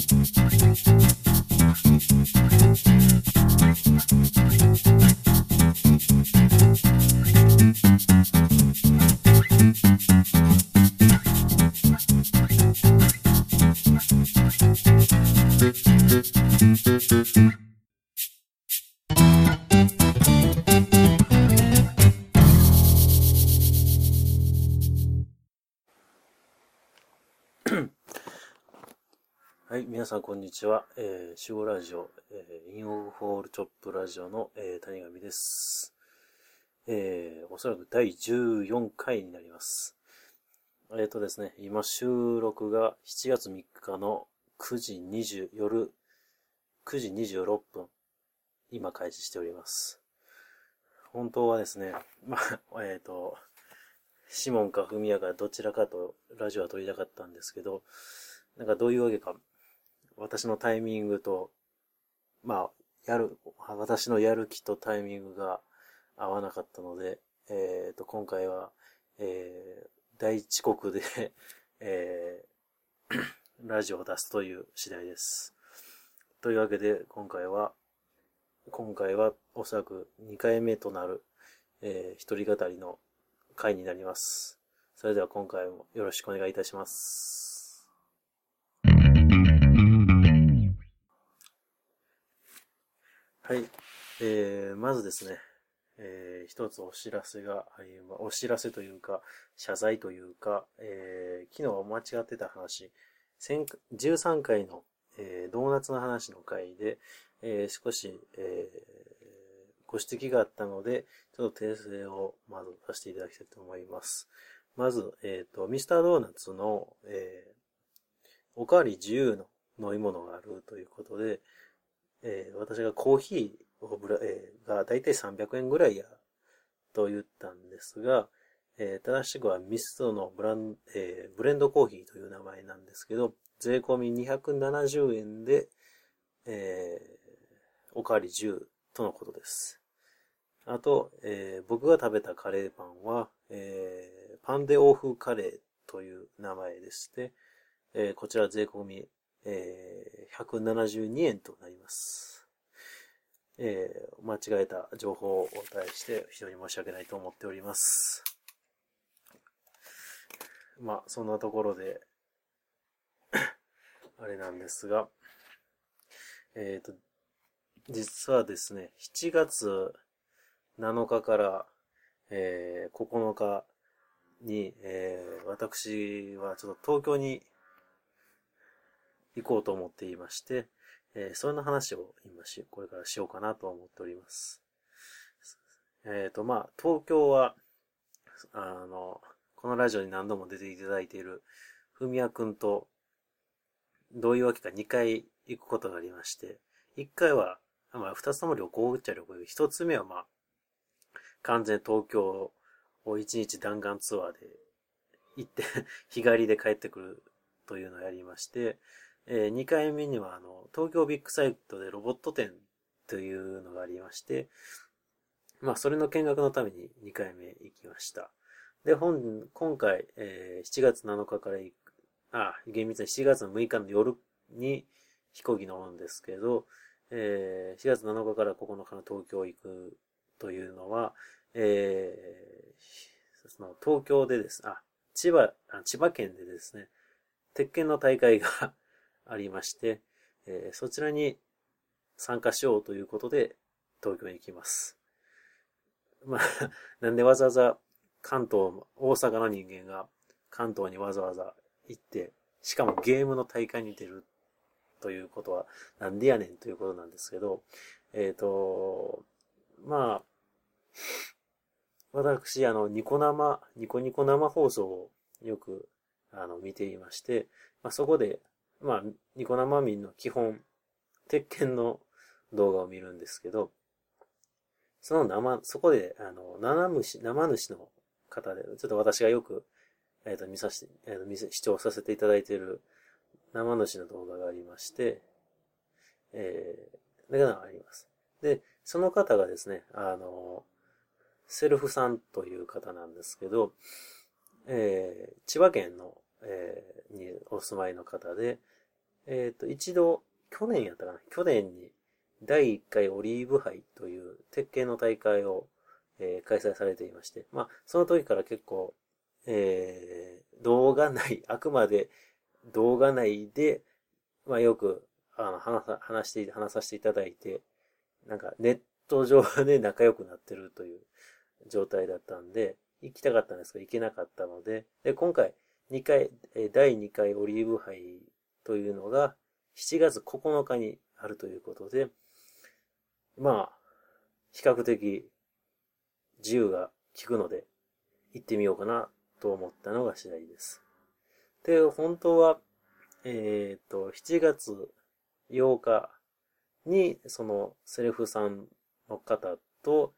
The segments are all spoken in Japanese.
はい、皆さんこんにちは。えー、守護ラジオ、えー、インオフォールチョップラジオの、えー、谷上です。えー、おそらく第14回になります。えっ、ー、とですね、今収録が7月3日の9時20、夜9時26分、今開始しております。本当はですね、まあ、えっ、ー、と、シモンかフミヤかどちらかとラジオは撮りたかったんですけど、なんかどういうわけか、私のタイミングと、まあ、やる、私のやる気とタイミングが合わなかったので、えっ、ー、と、今回は、えー、大遅刻で えー、ラジオを出すという次第です。というわけで、今回は、今回はおそらく2回目となる、えー、一人語りの回になります。それでは今回もよろしくお願いいたします。はい。えー、まずですね、えー、一つお知らせがま、お知らせというか、謝罪というか、えー、昨日間違ってた話、13回の、えー、ドーナツの話の回で、えー、少し、えー、ご指摘があったので、ちょっと訂正をまずさせていただきたいと思います。まず、えっ、ー、と、ミスタードーナツの、えー、おかわり自由の飲み物があるということで、えー、私がコーヒーをブラ、えー、がだいたい300円ぐらいやと言ったんですが、えー、正しくはミストのブラン、えー、ブレンドコーヒーという名前なんですけど、税込み270円で、えー、おかわり10とのことです。あと、えー、僕が食べたカレーパンは、えー、パンデオーフカレーという名前でして、えー、こちら税込みえー、172円となります。えー、間違えた情報を対して非常に申し訳ないと思っております。まあ、そんなところで あれなんですが、えっ、ー、と、実はですね、7月7日から、えー、9日に、えー、私はちょっと東京に行こうと思っていまして、えー、そんな話を今し、これからしようかなと思っております。えっ、ー、と、まあ、東京は、あの、このラジオに何度も出ていただいている、ふみやくんと、どういうわけか2回行くことがありまして、1回は、まあ、2つとも旅行っちゃ旅行で、1つ目はまあ、完全東京を1日弾丸ツアーで行って日帰りで帰ってくるというのをやりまして、えー、2回目には、あの、東京ビッグサイトでロボット展というのがありまして、まあ、それの見学のために2回目行きました。で、本、今回、えー、7月7日から行く、あ、厳密に7月の6日の夜に飛行機乗るんですけど、えー、4月7日から9日の東京行くというのは、えー、その東京でです、あ、千葉、千葉県でですね、鉄拳の大会がありまして、えー、そちらに参加しようということで東京に行きます。まあ、なんでわざわざ関東、大阪の人間が関東にわざわざ行って、しかもゲームの大会に出るということはなんでやねんということなんですけど、えっ、ー、と、まあ、私、あの、ニコ生、ニコニコ生放送をよく、あの、見ていまして、まあ、そこで、まあ、ニコ生民の基本、鉄拳の動画を見るんですけど、その生、そこで、あの、生虫、生主の方で、ちょっと私がよく、えっ、ー、と、見させて、えっ、ー、と、見せ、視聴させていただいている生主の動画がありまして、えー、があります。で、その方がですね、あの、セルフさんという方なんですけど、えー、千葉県の、えー、にお住まいの方で、えっ、と、一度、去年やったかな？去年に、第1回オリーブ杯という鉄拳の大会を、えー開催されていまして、まあ、その時から結構、えー動画内、あくまで動画内で、まあ、よく、あの、話さ、話して、話させていただいて、なんか、ネット上で仲良くなってるという状態だったんで、行きたかったんですけど、行けなかったので、で、今回、2回、え第2回オリーブ杯というのが、7月9日にあるということで、まあ、比較的自由が利くので、行ってみようかなと思ったのが次第です。で、本当は、えっ、と、7月8日に、その、セルフさんの方と、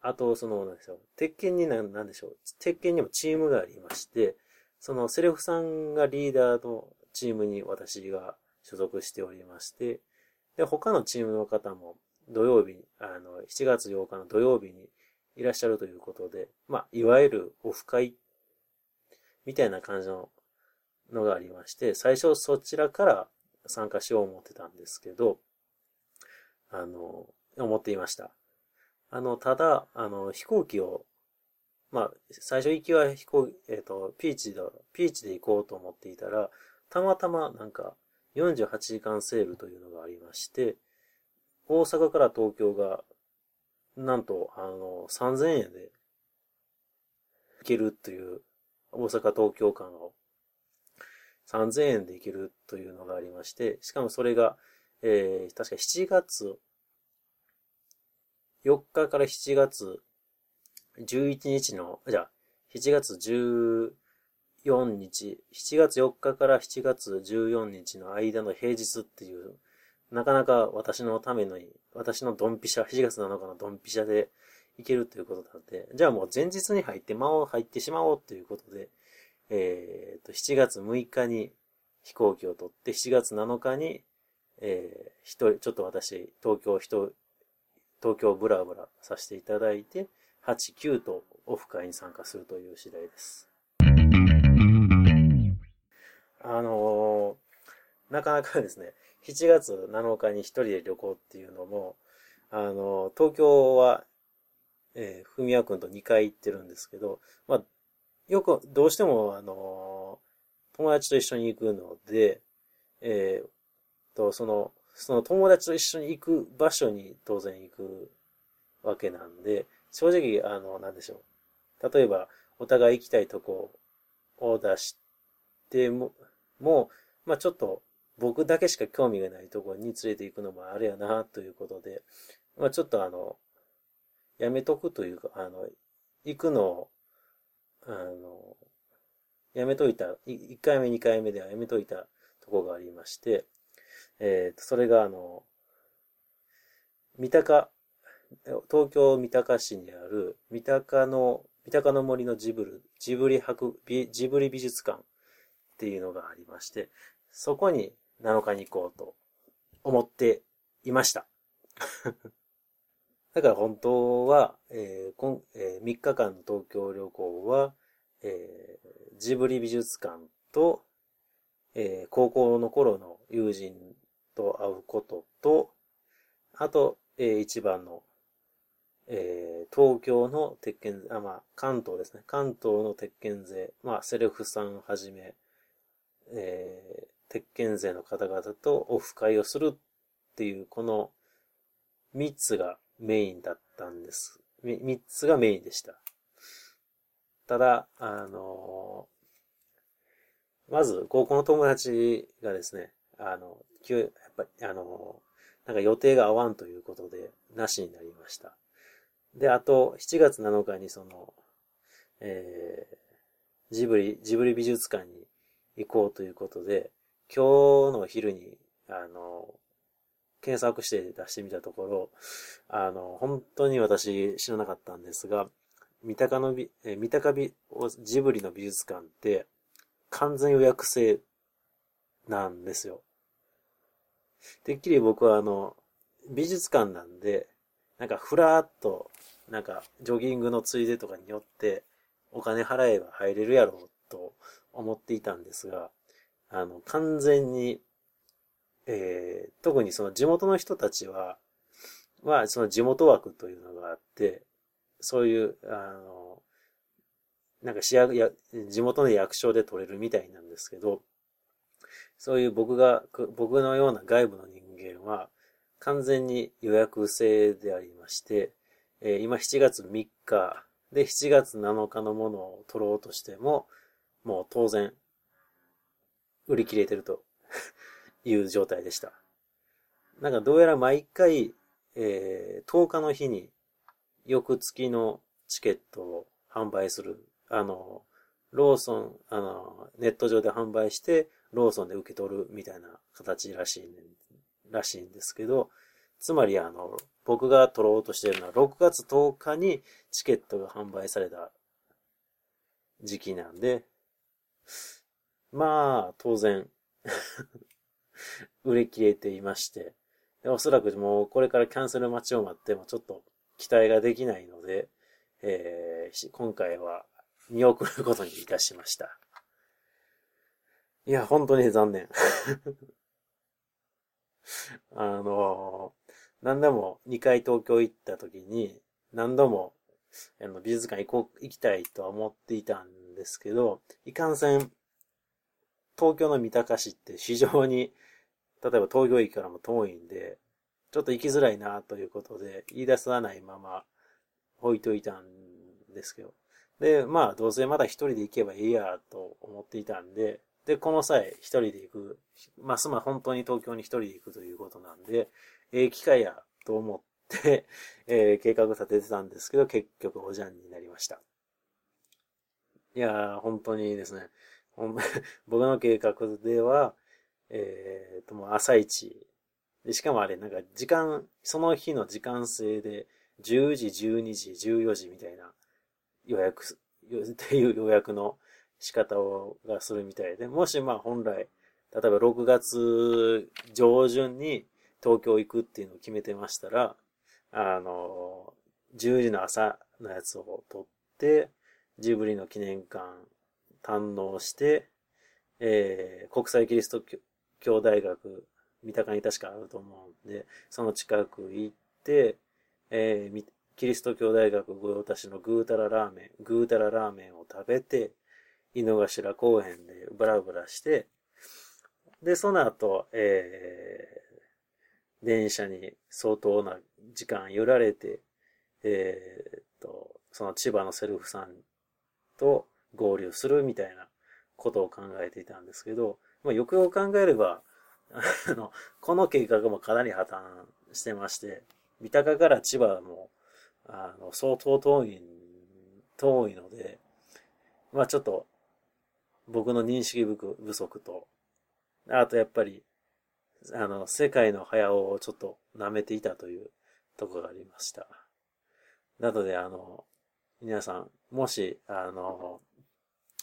あと、その、なんでしょう、鉄拳になん、なんでしょう、鉄拳にもチームがありまして、その、セルフさんがリーダーのチームに私が所属しておりまして、で、他のチームの方も土曜日、あの、7月8日の土曜日にいらっしゃるということで、まあ、いわゆるオフ会みたいな感じののがありまして、最初そちらから参加しよう思ってたんですけど、あの、思っていました。あの、ただ、あの、飛行機を、まあ、最初行きは飛行、えっ、と、ピーチで、ピーチで行こうと思っていたら、たまたまなんか48時間セールというのがありまして、大阪から東京が、なんと、あの、3000円で行けるという、大阪東京間を3000円で行けるというのがありまして、しかもそれが、えー、確か7月4日から7月11日の、じゃあ、7月10 14日、7月4日から7月14日の間の平日っていう、なかなか私のための、私のドンピシャ、7月7日のドンピシャで行けるということなんで、じゃあもう前日に入ってまおう、入ってしまおうということで、えー、と、7月6日に飛行機を取って、7月7日に、えー、一人、ちょっと私、東京人、東京ブラブラさせていただいて、8、9とオフ会に参加するという次第です。あのーなかなかですね、7月7日に一人で旅行っていうのも、あのー東京は、えー、ふみやくんと2回行ってるんですけど、まあ、よく、どうしても、あのー友達と一緒に行くので、えーと、その、その友達と一緒に行く場所に当然行くわけなんで、正直、あの、なんでしょう。例えば、お互い行きたいとこを出してでも、もう、まあちょっと、僕だけしか興味がないところに連れて行くのもあれやな、ということで、まあちょっとあの、やめとくというか、あの、行くのを、あの、やめといた、1回目、2回目ではやめといたとこがありまして、えーと、それがあの、三鷹、東京三鷹市にある三鷹の、三鷹の森のジブル、ジブリ博、ジブリ美術館っていうのがありまして、そこに7日に行こうと思っていました。だから本当は、えー今えー3日間の東京旅行は、えージブリ美術館と、えー高校の頃の友人と会うことと、あと、えー一番の、えー東京の鉄拳、あ、まあ、関東ですね。関東の鉄拳勢、まあ、セルフさんはじめ、えー鉄拳勢の方々とオフ会をするっていう、この3つがメインだったんです。み3つがメインでした。ただ、あのまず、高校の友達がですね、あの、急、やっぱり、あのなんか予定が合わんということで、なしになりました。で、あと、7月7日にその、えー、ジブリ、ジブリ美術館に行こうということで、今日の昼に、あの、検索して出してみたところ、あの、本当に私知らなかったんですが、三鷹の美、え三鷹美、ジブリの美術館って完全予約制なんですよ。てっきり僕はあの、美術館なんで、なんかふらーっと、なんかジョギングのついでとかによってお金払えば入れるやろうと思っていたんですが、あの、完全にえー、特にその地元の人たちは、ま、その地元枠というのがあって、そういう、あの、なんか市役、や、地元の役所で取れるみたいなんですけど、そういう僕が、僕のような外部の人間は、完全に予約制でありまして、えー、今7月3日で7月7日のものを取ろうとしても、もう当然、売り切れてると いう状態でした。なんかどうやら毎回、えー、10日の日に、翌月のチケットを販売する。あの、ローソン、あの、ネット上で販売して、ローソンで受け取るみたいな形らしい、ね、らしいんですけど、つまりあの、僕が取ろうとしてるのは6月10日にチケットが販売された時期なんで、まあ、当然 売り切れていまして、おそらくもうこれからキャンセル待ちを待ってもちょっと期待ができないので、えー、今回は見送ることにいたしました。いや、本当に残念。あの何度も2回東京行った時に、何度も、あの、美術館行こう、行きたいとは思っていたんですけど、いかんせん、東京の三鷹市って非常に、例えば東京駅からも遠いんで、ちょっと行きづらいなということで、言い出さないまま置いといたんですけど。で、まあ、どうせまだ一人で行けばいいやと思っていたんで、で、この際一人で行く、ますま本当に東京に一人で行くということなんで、ええ機会やと思って、えー、計画立ててたんですけど、結局おじゃんになりました。いやー、本当にですね、僕の計画では、えー、と、もう朝一。しかもあれ、なんか時間、その日の時間制で、10時、12時、14時みたいな予約、っていう予約の仕方を、がするみたいで、もしまあ本来、例えば6月上旬に東京行くっていうのを決めてましたら、あの、10時の朝のやつを撮って、ジブリの記念館堪能して、えー、国際キリスト教大学、三鷹に確かあると思うんで、その近く行って、えー、キリスト教大学御用達のぐーたらラーメン、ぐーたらラーメンを食べて、井の頭公園でブラブラして、で、その後、えー、電車に相当な時間揺られて、えー、っと、その千葉のセルフさんと合流するみたいなことを考えていたんですけど、まあ、よくよく考えれば、あの、この計画もかなり破綻してまして、三鷹から千葉も、あの、相当遠い、遠いので、まあちょっと、僕の認識不足と、あとやっぱり、あの、世界の早尾をちょっと舐めていたというところがありました。なので、あの、皆さん、もし、あの、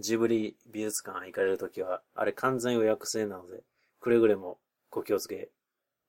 ジブリ美術館行かれるときは、あれ完全予約制なので、くれぐれもご気をつけ、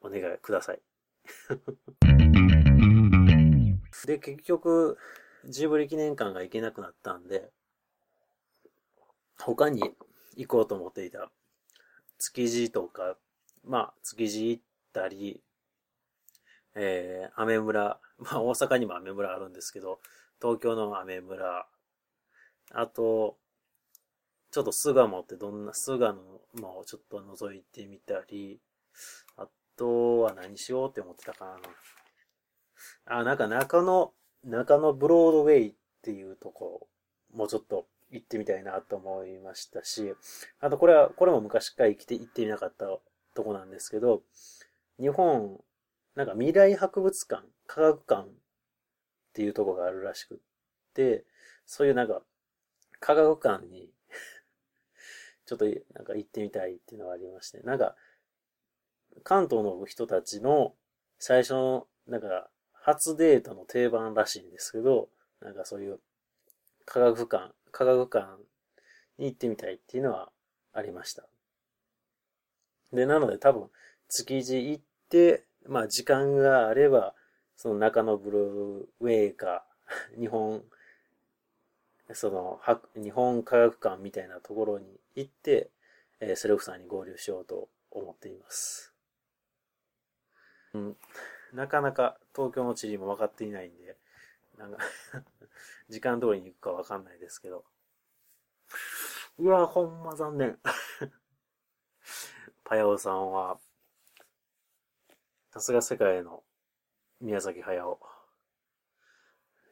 お願いください。で、結局、ジブリ記念館が行けなくなったんで、他に行こうと思っていた築地とか、まあ、築地行ったり、えー、アメ村、まあ大阪にもアメ村あるんですけど、東京のアメ村、あと、ちょっと巣鴨ってどんな、巣鴨もちょっと覗いてみたり、あとは何しようって思ってたかな。あ、なんか中野、中野ブロードウェイっていうとこ、もうちょっと行ってみたいなと思いましたし、あとこれは、これも昔から生きて行ってみなかったとこなんですけど、日本、なんか未来博物館、科学館っていうとこがあるらしくって、そういうなんか、科学館に ちょっとなんか行ってみたいっていうのがありまして、なんか、関東の人たちの最初の、なんか、初デートの定番らしいんですけど、なんかそういう科学館、科学館に行ってみたいっていうのはありました。で、なので多分、築地行って、まあ時間があれば、その中野ブルーウェイか、日本その、日本科学館みたいなところに行って、えー、セレフさんに合流しようと思っています。うん。なかなか東京の地理も分かっていないんで、なんか 時間通りに行くか分かんないですけど。うわ、ほんま残念。パヤオさんは、さすが世界の宮崎駿。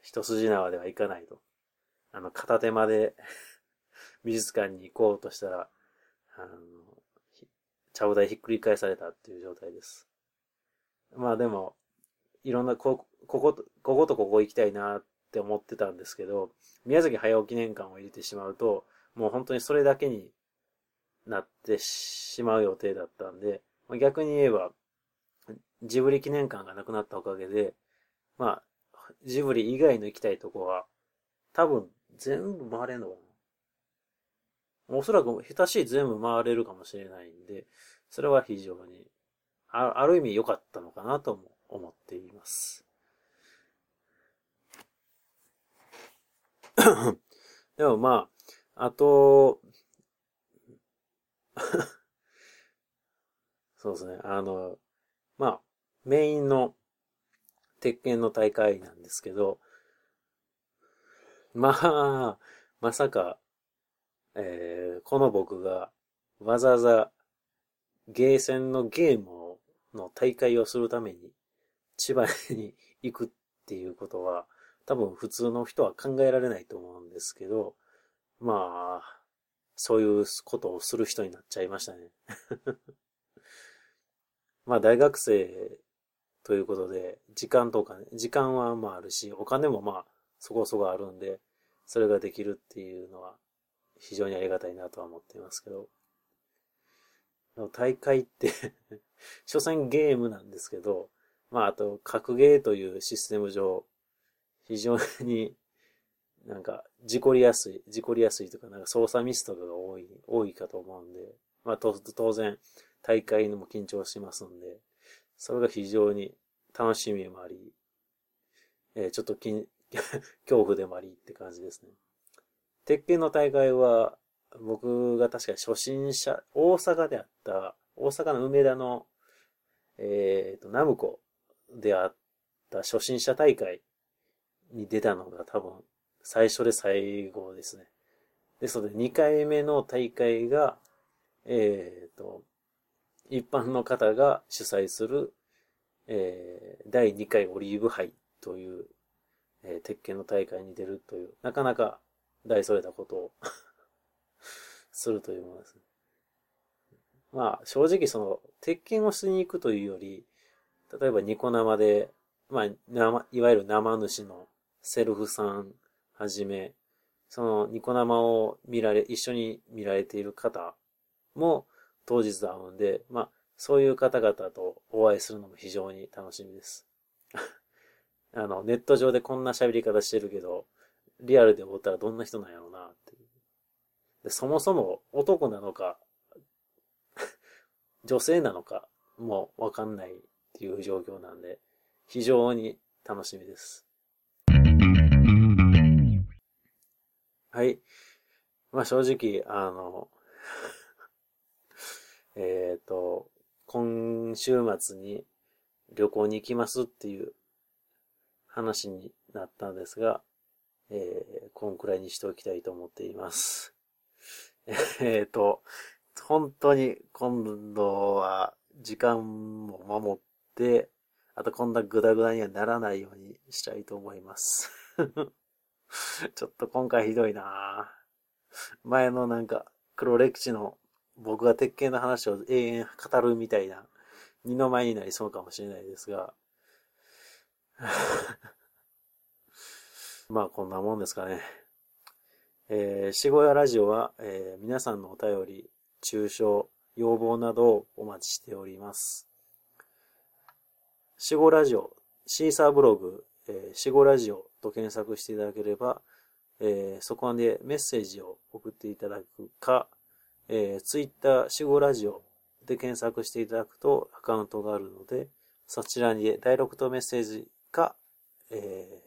一筋縄ではいかないと。あの、片手まで 美術館に行こうとしたら、あの、ちゃぶ台ひっくり返されたっていう状態です。まあでも、いろんな、こ、ここと、こことここ行きたいなって思ってたんですけど、宮崎駿記念館を入れてしまうと、もう本当にそれだけになってしまう予定だったんで、逆に言えば、ジブリ記念館がなくなったおかげで、まあ、ジブリ以外の行きたいとこは、多分全部回れんのかな。おそらく下手しい全部回れるかもしれないんで、それは非常に、あある意味良かったのかなとも思っています。でもまあ、あと、そうですね、あの、まあ、メインの鉄拳の大会なんですけど、まあ、まさか、えー、この僕がわざわざゲーセンのゲームの大会をするために千葉に行くっていうことは多分普通の人は考えられないと思うんですけど、まあ、そういうことをする人になっちゃいましたね。まあ大学生ということで、時間とかね、時間はまああるし、お金もまあそこそこあるんで、それができるっていうのは非常にありがたいなとは思っていますけど。大会って 所詮ゲームなんですけど、まああと格ゲーというシステム上、非常になんか事故りやすい、事故りやすいとか、なんか操作ミスとかが多い、多いかと思うんで、まあ当然大会にも緊張しますんで、それが非常に楽しみもあり、えー、ちょっときん 恐怖でもありって感じですね。鉄拳の大会は、僕が確か初心者、大阪であった、大阪の梅田の、えっ、ー、と、ナムコであった初心者大会に出たのが多分最初で最後ですね。ですので、2回目の大会が、えっ、ー、と、一般の方が主催する、えー、第2回オリーブ杯という、えー、鉄拳の大会に出るという、なかなか大それたことを するというものですね。まあ、正直その、鉄拳をしに行くというより、例えばニコ生で、まあ、生、いわゆる生主のセルフさんはじめ、そのニコ生を見られ、一緒に見られている方も、当日会うんで、まあ、そういう方々とお会いするのも非常に楽しみです。あの、ネット上でこんな喋り方してるけど、リアルで会ったらどんな人なんやろうなってで。そもそも男なのか、女性なのかもわかんないっていう状況なんで、非常に楽しみです。はい。まあ正直、あの、えっ、ー、と、今週末に旅行に行きますっていう話になったんですが、えー、こんくらいにしておきたいと思っています。えっと、本当に今度は時間も守って、あとこんなグダグダにはならないようにしたいと思います。ちょっと今回ひどいな前のなんか黒歴史の僕が鉄拳の話を永遠語るみたいな、二の舞になりそうかもしれないですが、まあこんなもんですかね。えー、しごやラジオは、えー、皆さんのお便り、中傷、要望などをお待ちしております。しごラジオ、シーサーブログ、えー、しごラジオと検索していただければ、えー、そこでメッセージを送っていただくか、えー、Twitter 死後ラジオで検索していただくとアカウントがあるので、そちらにダイレクトメッセージか、え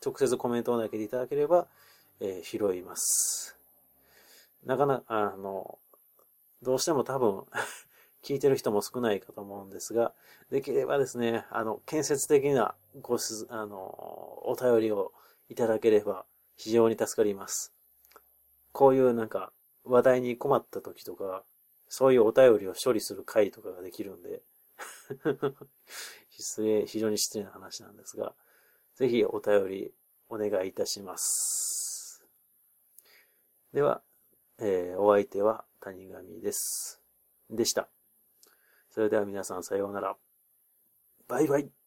ー、直接コメントを投げていただければ、えー、拾います。なかなか、あの、どうしても多分 聞いてる人も少ないかと思うんですが、できればですね、あの、建設的なごす、あの、お便りをいただければ非常に助かります。こういうなんか話題に困った時とか、そういうお便りを処理する回とかができるんで 失礼、非常に失礼な話なんですが、ぜひお便りお願いいたします。では、えー、お相手は谷上です。でした。それでは皆さんさようなら。バイバイ。